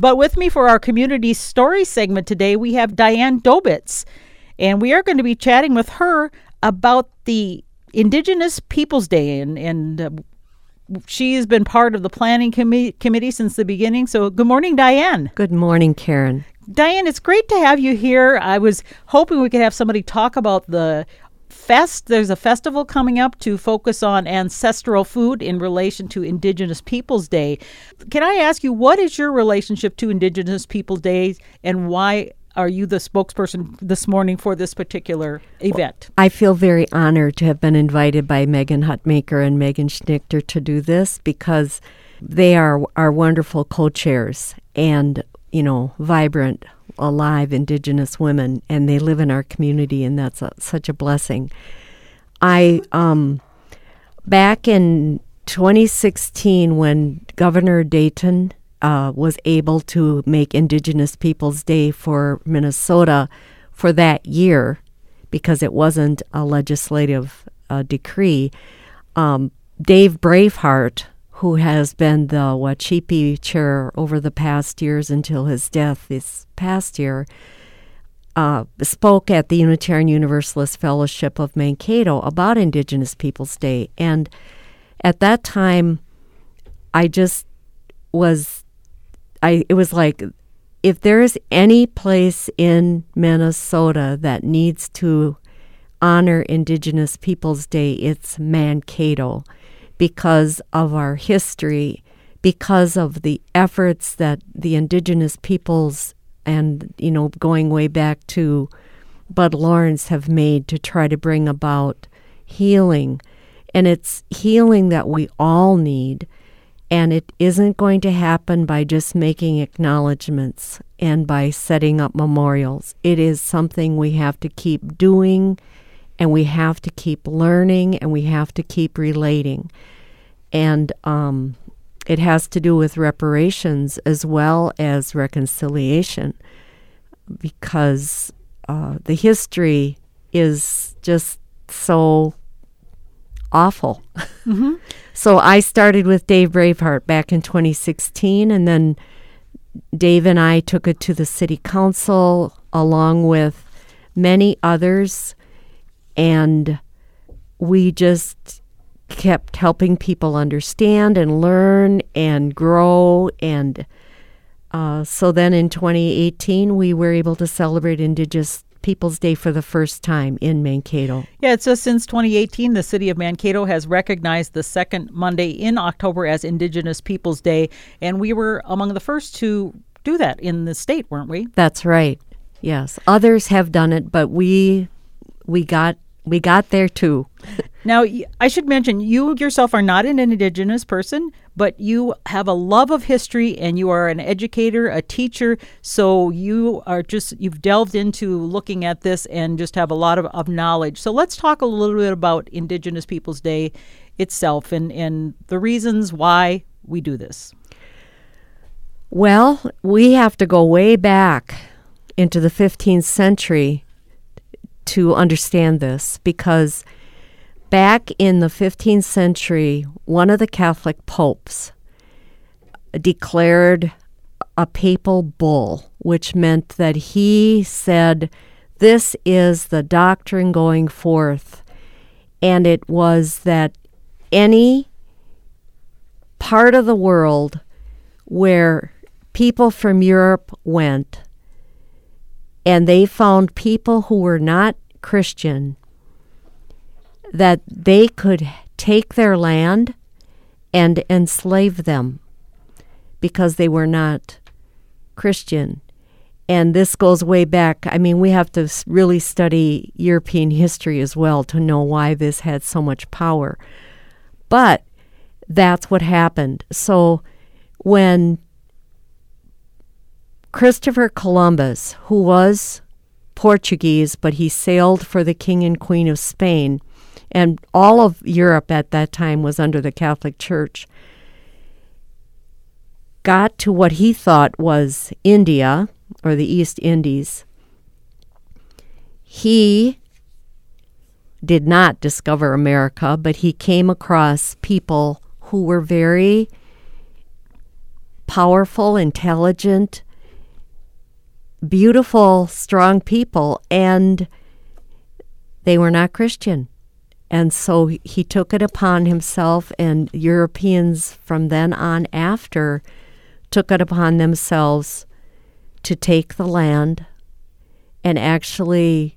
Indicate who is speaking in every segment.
Speaker 1: But with me for our community story segment today, we have Diane Dobitz. And we are going to be chatting with her about the Indigenous Peoples Day. And, and uh, she has been part of the planning commi- committee since the beginning. So, good morning, Diane.
Speaker 2: Good morning, Karen.
Speaker 1: Diane, it's great to have you here. I was hoping we could have somebody talk about the fest. There's a festival coming up to focus on ancestral food in relation to Indigenous Peoples Day. Can I ask you, what is your relationship to Indigenous Peoples Day and why are you the spokesperson this morning for this particular event?
Speaker 2: I feel very honored to have been invited by Megan Hutmaker and Megan Schnichter to do this because they are our wonderful co chairs and, you know, vibrant, alive Indigenous women, and they live in our community, and that's a, such a blessing. I, um, back in 2016, when Governor Dayton uh, was able to make Indigenous Peoples Day for Minnesota for that year because it wasn't a legislative uh, decree. Um, Dave Braveheart, who has been the Wacipi chair over the past years until his death this past year, uh, spoke at the Unitarian Universalist Fellowship of Mankato about Indigenous Peoples Day. And at that time, I just was I it was like if there is any place in Minnesota that needs to honor Indigenous Peoples Day, it's Mankato because of our history, because of the efforts that the indigenous peoples and, you know, going way back to Bud Lawrence have made to try to bring about healing. And it's healing that we all need. And it isn't going to happen by just making acknowledgments and by setting up memorials. It is something we have to keep doing and we have to keep learning and we have to keep relating. And um, it has to do with reparations as well as reconciliation because uh, the history is just so awful. Mm-hmm. so I started with Dave Braveheart back in 2016, and then Dave and I took it to the city council along with many others, and we just kept helping people understand and learn and grow and uh, so then in 2018 we were able to celebrate indigenous Peoples Day for the first time in Mankato.
Speaker 1: Yeah, it says since 2018, the city of Mankato has recognized the second Monday in October as Indigenous Peoples Day, and we were among the first to do that in the state, weren't we?
Speaker 2: That's right. Yes, others have done it, but we we got we got there too.
Speaker 1: now, I should mention you yourself are not an indigenous person, but you have a love of history and you are an educator, a teacher. So you are just, you've delved into looking at this and just have a lot of, of knowledge. So let's talk a little bit about Indigenous Peoples Day itself and, and the reasons why we do this.
Speaker 2: Well, we have to go way back into the 15th century to understand this because back in the 15th century, one of the Catholic popes declared a papal bull, which meant that he said, This is the doctrine going forth. And it was that any part of the world where people from Europe went, and they found people who were not Christian that they could take their land and enslave them because they were not Christian. And this goes way back. I mean, we have to really study European history as well to know why this had so much power. But that's what happened. So when Christopher Columbus, who was Portuguese, but he sailed for the King and Queen of Spain, and all of Europe at that time was under the Catholic Church, got to what he thought was India or the East Indies. He did not discover America, but he came across people who were very powerful, intelligent, beautiful, strong people, and they were not Christian. And so he took it upon himself, and Europeans from then on after took it upon themselves to take the land and actually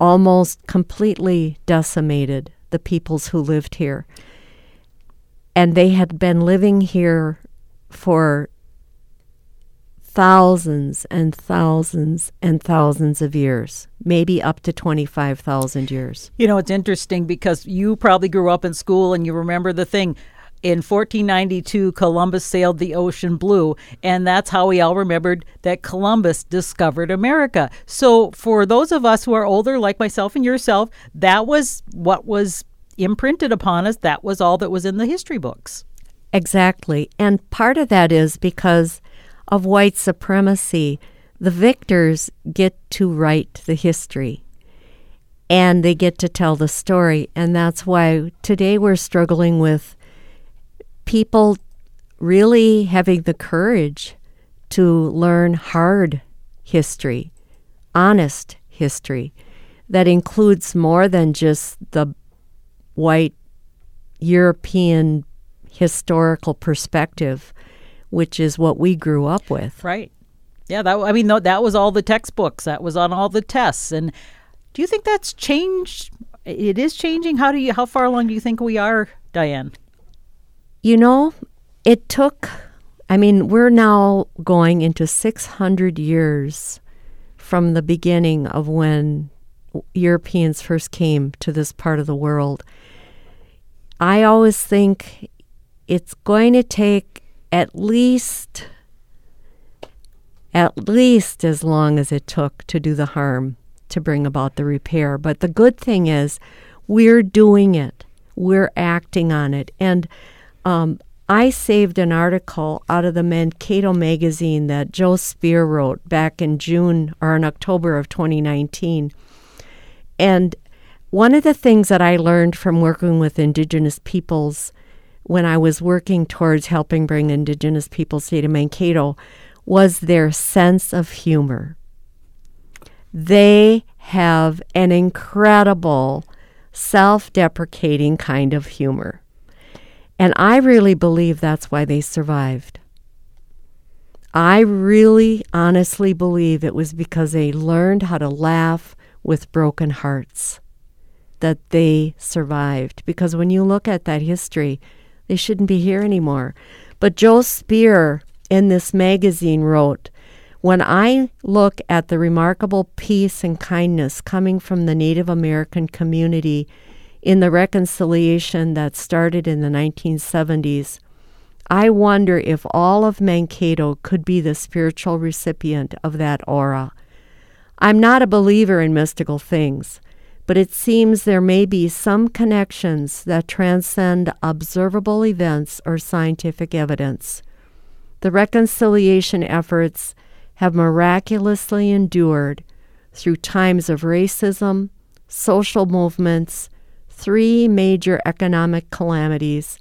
Speaker 2: almost completely decimated the peoples who lived here. And they had been living here for thousands and thousands and thousands of years, maybe up to 25,000 years.
Speaker 1: You know, it's interesting because you probably grew up in school and you remember the thing. In 1492, Columbus sailed the ocean blue, and that's how we all remembered that Columbus discovered America. So, for those of us who are older, like myself and yourself, that was what was imprinted upon us. That was all that was in the history books.
Speaker 2: Exactly. And part of that is because of white supremacy. The victors get to write the history and they get to tell the story. And that's why today we're struggling with people really having the courage to learn hard history, honest history that includes more than just the white European historical perspective, which is what we grew up with.
Speaker 1: Right. Yeah, that I mean that was all the textbooks. That was on all the tests. And do you think that's changed? It is changing. How do you how far along do you think we are, Diane?
Speaker 2: You know, it took I mean, we're now going into 600 years from the beginning of when Europeans first came to this part of the world. I always think it's going to take at least at least as long as it took to do the harm to bring about the repair. But the good thing is we're doing it. We're acting on it. And um, I saved an article out of the Mankato magazine that Joe Spear wrote back in June or in October of 2019. And one of the things that I learned from working with Indigenous peoples when I was working towards helping bring Indigenous peoples to Mankato was their sense of humor. They have an incredible self deprecating kind of humor. And I really believe that's why they survived. I really honestly believe it was because they learned how to laugh with broken hearts that they survived. Because when you look at that history, they shouldn't be here anymore. But Joe Spear in this magazine wrote, when I look at the remarkable peace and kindness coming from the Native American community in the reconciliation that started in the 1970s, I wonder if all of Mankato could be the spiritual recipient of that aura. I'm not a believer in mystical things, but it seems there may be some connections that transcend observable events or scientific evidence. The reconciliation efforts have miraculously endured through times of racism, social movements, three major economic calamities,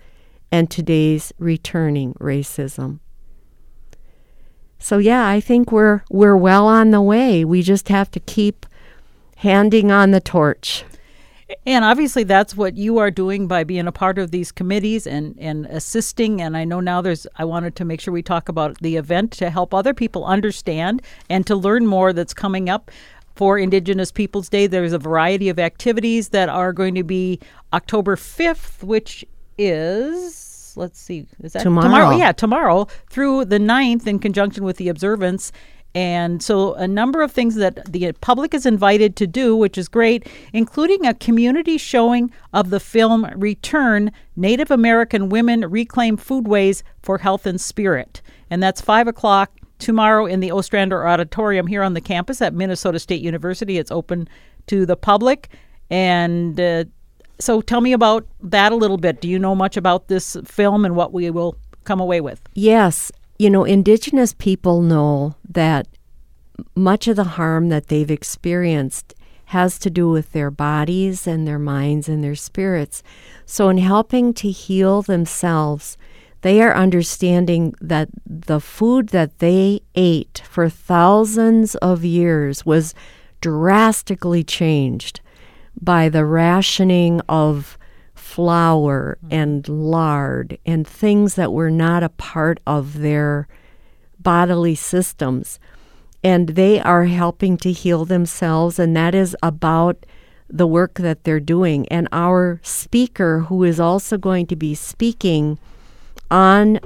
Speaker 2: and today's returning racism. So yeah, I think we're we're well on the way. We just have to keep handing on the torch.
Speaker 1: And obviously, that's what you are doing by being a part of these committees and, and assisting. And I know now there's, I wanted to make sure we talk about the event to help other people understand and to learn more that's coming up for Indigenous Peoples Day. There's a variety of activities that are going to be October 5th, which is, let's see, is that
Speaker 2: tomorrow?
Speaker 1: tomorrow? Yeah, tomorrow through the 9th in conjunction with the observance. And so, a number of things that the public is invited to do, which is great, including a community showing of the film Return Native American Women Reclaim Foodways for Health and Spirit. And that's 5 o'clock tomorrow in the Ostrander Auditorium here on the campus at Minnesota State University. It's open to the public. And uh, so, tell me about that a little bit. Do you know much about this film and what we will come away with?
Speaker 2: Yes, you know, Indigenous people know that much of the harm that they've experienced has to do with their bodies and their minds and their spirits. So, in helping to heal themselves, they are understanding that the food that they ate for thousands of years was drastically changed by the rationing of flour mm-hmm. and lard and things that were not a part of their bodily systems. And they are helping to heal themselves, and that is about the work that they're doing. And our speaker, who is also going to be speaking on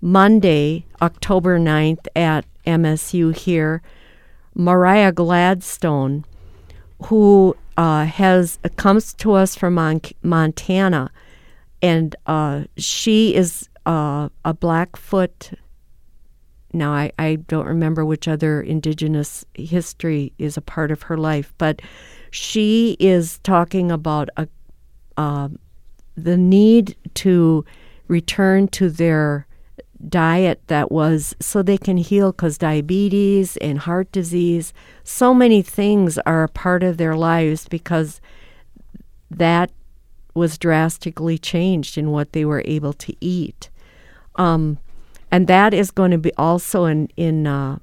Speaker 2: Monday, October 9th at MSU here, Mariah Gladstone, who uh, has comes to us from Mon- Montana, and uh, she is uh, a Blackfoot. Now I, I don't remember which other indigenous history is a part of her life, but she is talking about a, uh, the need to return to their diet that was so they can heal because diabetes and heart disease, so many things are a part of their lives because that was drastically changed in what they were able to eat. Um, and that is going to be also in, in uh,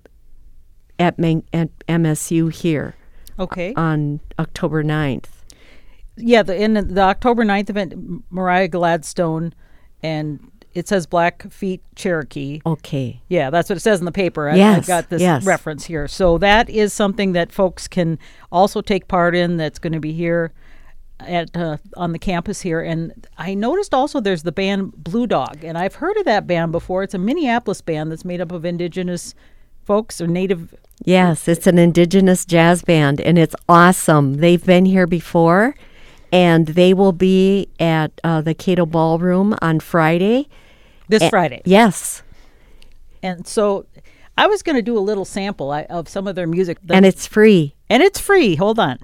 Speaker 2: at, at MSU here.
Speaker 1: Okay.
Speaker 2: On October 9th.
Speaker 1: Yeah, the, in the October 9th event, Mariah Gladstone and it says Blackfeet Cherokee.
Speaker 2: Okay.
Speaker 1: Yeah, that's what it says in the paper. I,
Speaker 2: yes,
Speaker 1: I've got this
Speaker 2: yes.
Speaker 1: reference here. So that is something that folks can also take part in that's going to be here at uh, on the campus here and I noticed also there's the band Blue Dog and I've heard of that band before. It's a Minneapolis band that's made up of indigenous folks or native
Speaker 2: Yes, it's an indigenous jazz band and it's awesome. They've been here before and they will be at uh, the Kato Ballroom on Friday.
Speaker 1: This Friday.
Speaker 2: Yes.
Speaker 1: And so I was going to do a little sample of some of their music.
Speaker 2: And it's free.
Speaker 1: And it's free. Hold on.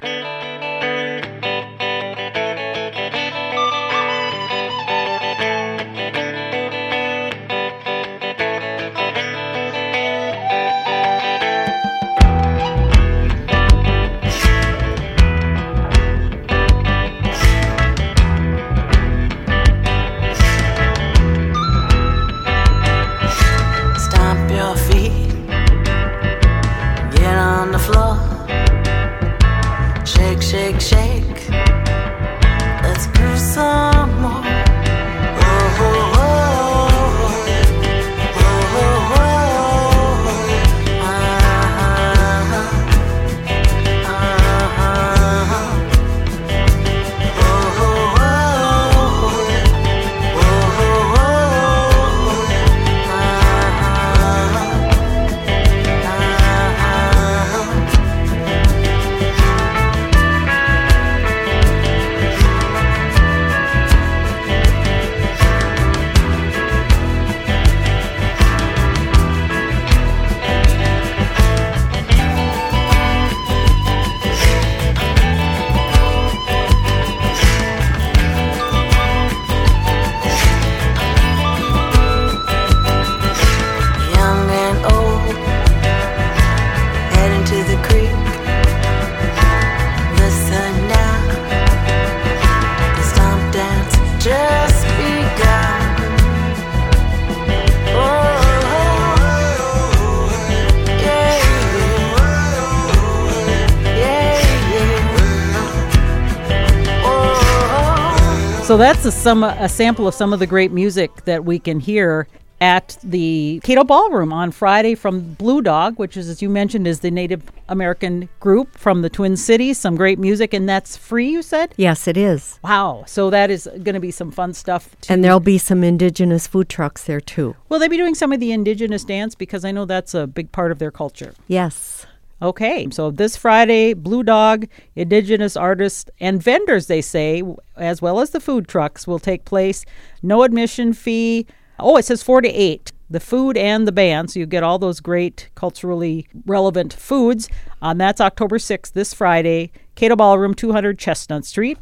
Speaker 1: So that's a, some a sample of some of the great music that we can hear at the Kato Ballroom on Friday from Blue Dog, which is, as you mentioned, is the Native American group from the Twin Cities. Some great music, and that's free. You said?
Speaker 2: Yes, it is.
Speaker 1: Wow! So that is going to be some fun stuff.
Speaker 2: and there'll be some indigenous food trucks there too.
Speaker 1: Will they be doing some of the indigenous dance because I know that's a big part of their culture?
Speaker 2: Yes.
Speaker 1: Okay, so this Friday, Blue Dog, indigenous artists and vendors, they say, as well as the food trucks, will take place. No admission fee. Oh, it says four to eight. The food and the band, so you get all those great culturally relevant foods. Um, that's October 6th, this Friday, Kato Ballroom, 200 Chestnut Street.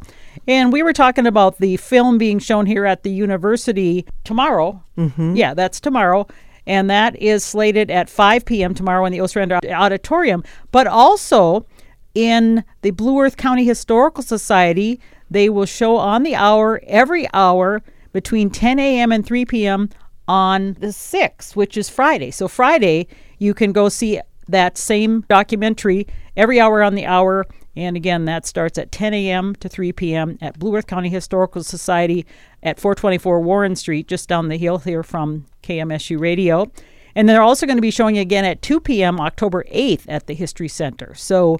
Speaker 1: And we were talking about the film being shown here at the university tomorrow.
Speaker 2: Mm-hmm.
Speaker 1: Yeah, that's tomorrow and that is slated at 5 p.m. tomorrow in the Ostrander Auditorium. But also in the Blue Earth County Historical Society, they will show on the hour every hour between 10 a.m. and 3 p.m. on the 6th, which is Friday. So, Friday, you can go see that same documentary every hour on the hour. And again, that starts at 10 a.m. to 3 p.m. at Blue Earth County Historical Society at 424 Warren Street, just down the hill here from KMSU Radio. And they're also going to be showing again at 2 p.m. October 8th at the History Center. So,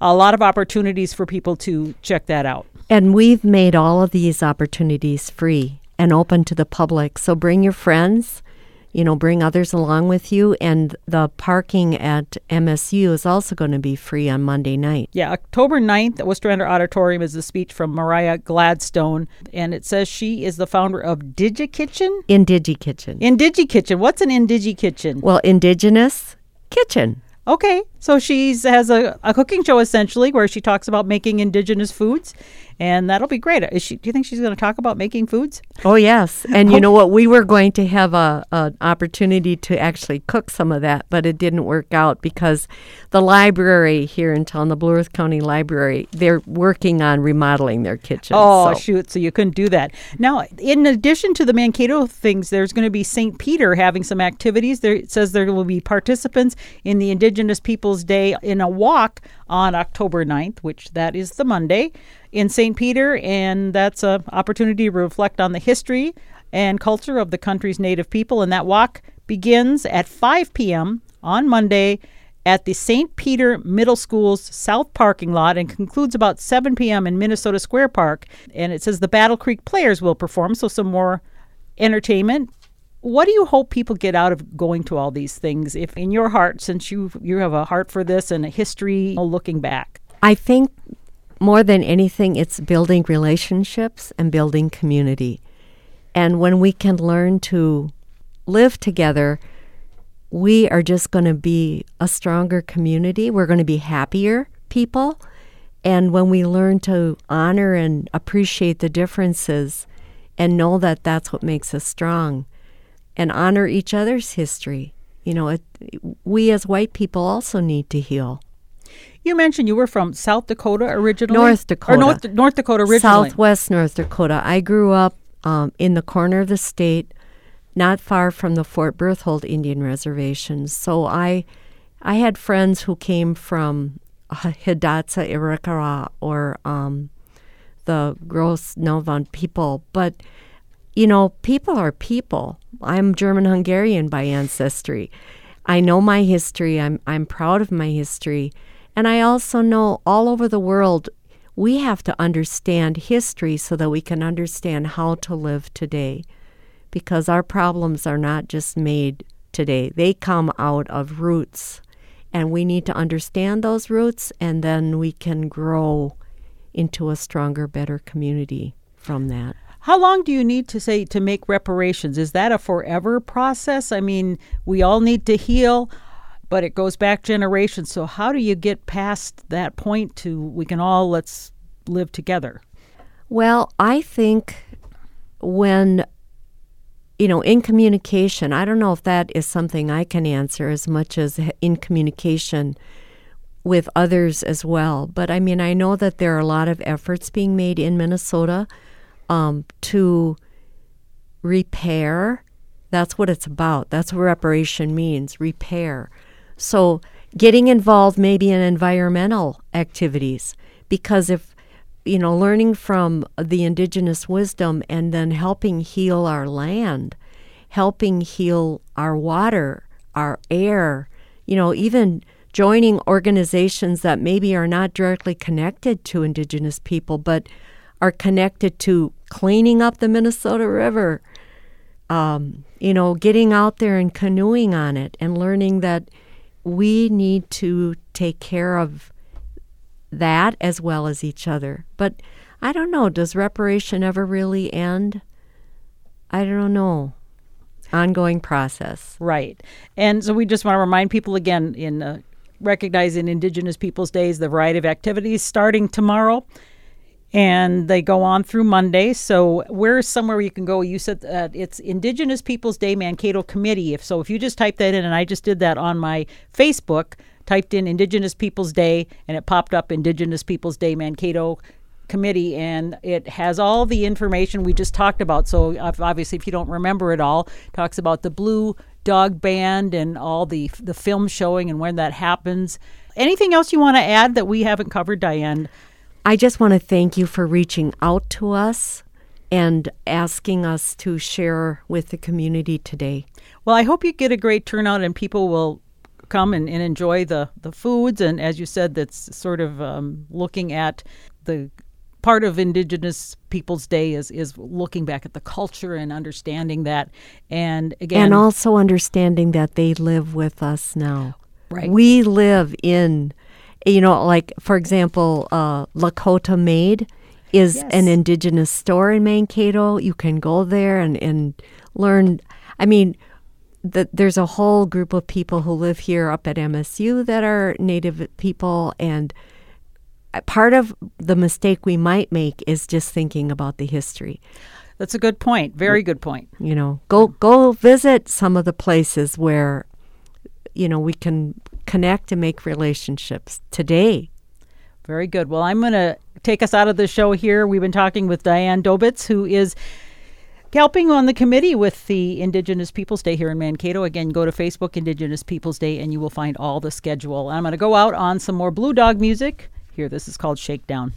Speaker 1: a lot of opportunities for people to check that out.
Speaker 2: And we've made all of these opportunities free and open to the public. So bring your friends, you know, bring others along with you. And the parking at MSU is also going to be free on Monday night.
Speaker 1: Yeah, October 9th at Ostrander Auditorium is a speech from Mariah Gladstone. And it says she is the founder of DigiKitchen.
Speaker 2: IndigiKitchen.
Speaker 1: IndigiKitchen. What's an IndigiKitchen?
Speaker 2: Well, Indigenous Kitchen.
Speaker 1: Okay, so she has a, a cooking show essentially where she talks about making indigenous foods and that'll be great. Is she? Do you think she's going to talk about making foods?
Speaker 2: Oh yes, and you know what? We were going to have a an opportunity to actually cook some of that, but it didn't work out because the library here in town, the Blue Earth County Library, they're working on remodeling their kitchen.
Speaker 1: Oh so. shoot! So you couldn't do that. Now, in addition to the Mankato things, there's going to be St. Peter having some activities. There it says there will be participants in the Indigenous Peoples Day in a walk on October 9th, which that is the Monday in St. Peter, and that's an opportunity to reflect on the history and culture of the country's native people. And that walk begins at 5 p.m. on Monday at the St. Peter Middle School's south parking lot and concludes about 7 p.m. in Minnesota Square Park. And it says the Battle Creek Players will perform, so some more entertainment. What do you hope people get out of going to all these things? If in your heart, since you you have a heart for this and a history looking back,
Speaker 2: I think more than anything, it's building relationships and building community. And when we can learn to live together, we are just going to be a stronger community. We're going to be happier people. And when we learn to honor and appreciate the differences and know that that's what makes us strong and honor each other's history, you know, it, we as white people also need to heal.
Speaker 1: You mentioned you were from South Dakota originally.
Speaker 2: North Dakota.
Speaker 1: Or North, North Dakota originally.
Speaker 2: Southwest North Dakota. I grew up um, in the corner of the state, not far from the Fort Berthold Indian Reservation. So I, I had friends who came from Hidatsa Arikara or um, the Gros Ventre people. But, you know, people are people. I'm German Hungarian by ancestry. I know my history. I'm, I'm proud of my history. And I also know all over the world, we have to understand history so that we can understand how to live today. Because our problems are not just made today, they come out of roots. And we need to understand those roots, and then we can grow into a stronger, better community from that.
Speaker 1: How long do you need to say to make reparations? Is that a forever process? I mean, we all need to heal but it goes back generations. So how do you get past that point to we can all let's live together?
Speaker 2: Well, I think when you know, in communication, I don't know if that is something I can answer as much as in communication with others as well. But I mean, I know that there are a lot of efforts being made in Minnesota um, to repair. That's what it's about. That's what reparation means repair. So, getting involved maybe in environmental activities, because if you know, learning from the indigenous wisdom and then helping heal our land, helping heal our water, our air, you know, even joining organizations that maybe are not directly connected to indigenous people, but are connected to cleaning up the Minnesota River, um, you know, getting out there and canoeing on it and learning that we need to take care of that as well as each other. But I don't know, does reparation ever really end? I don't know. Ongoing process.
Speaker 1: Right. And so we just want to remind people again in uh, recognizing Indigenous Peoples Days, the variety of activities starting tomorrow and they go on through Monday. So where's somewhere you can go? You said it's Indigenous Peoples Day Mankato Committee. If so, if you just type that in, and I just did that on my Facebook, typed in Indigenous Peoples Day, and it popped up Indigenous Peoples Day Mankato committee, and it has all the information we just talked about. So obviously, if you don't remember it all, it talks about the Blue Dog Band and all the the film showing and when that happens. Anything else you want to add that we haven't covered, Diane?
Speaker 2: I just want to thank you for reaching out to us and asking us to share with the community today.
Speaker 1: Well, I hope you get a great turnout and people will come and, and enjoy the, the foods. And as you said, that's sort of um, looking at the part of Indigenous Peoples Day is is looking back at the culture and understanding that, and again,
Speaker 2: and also understanding that they live with us now.
Speaker 1: Right,
Speaker 2: we live in, you know, like for example, uh, Lakota Made is
Speaker 1: Yes.
Speaker 2: an Indigenous store in Mankato. You can go there and and learn. I mean. The, there's a whole group of people who live here up at MSU that are Native people, and part of the mistake we might make is just thinking about the history.
Speaker 1: that's a good point. Very good point.
Speaker 2: You know, go go visit some of the places where you know we can connect and make relationships today.
Speaker 1: Very good. Well, I'm going to take us out of the show here. We've been talking with Diane Dobitz, who is helping on the committee with the Indigenous Peoples Day here in Mankato. Again, go to Facebook Indigenous Peoples Day and you will find all the schedule. I'm going to go out on some more Blue Dog music. Here, this is called Shakedown.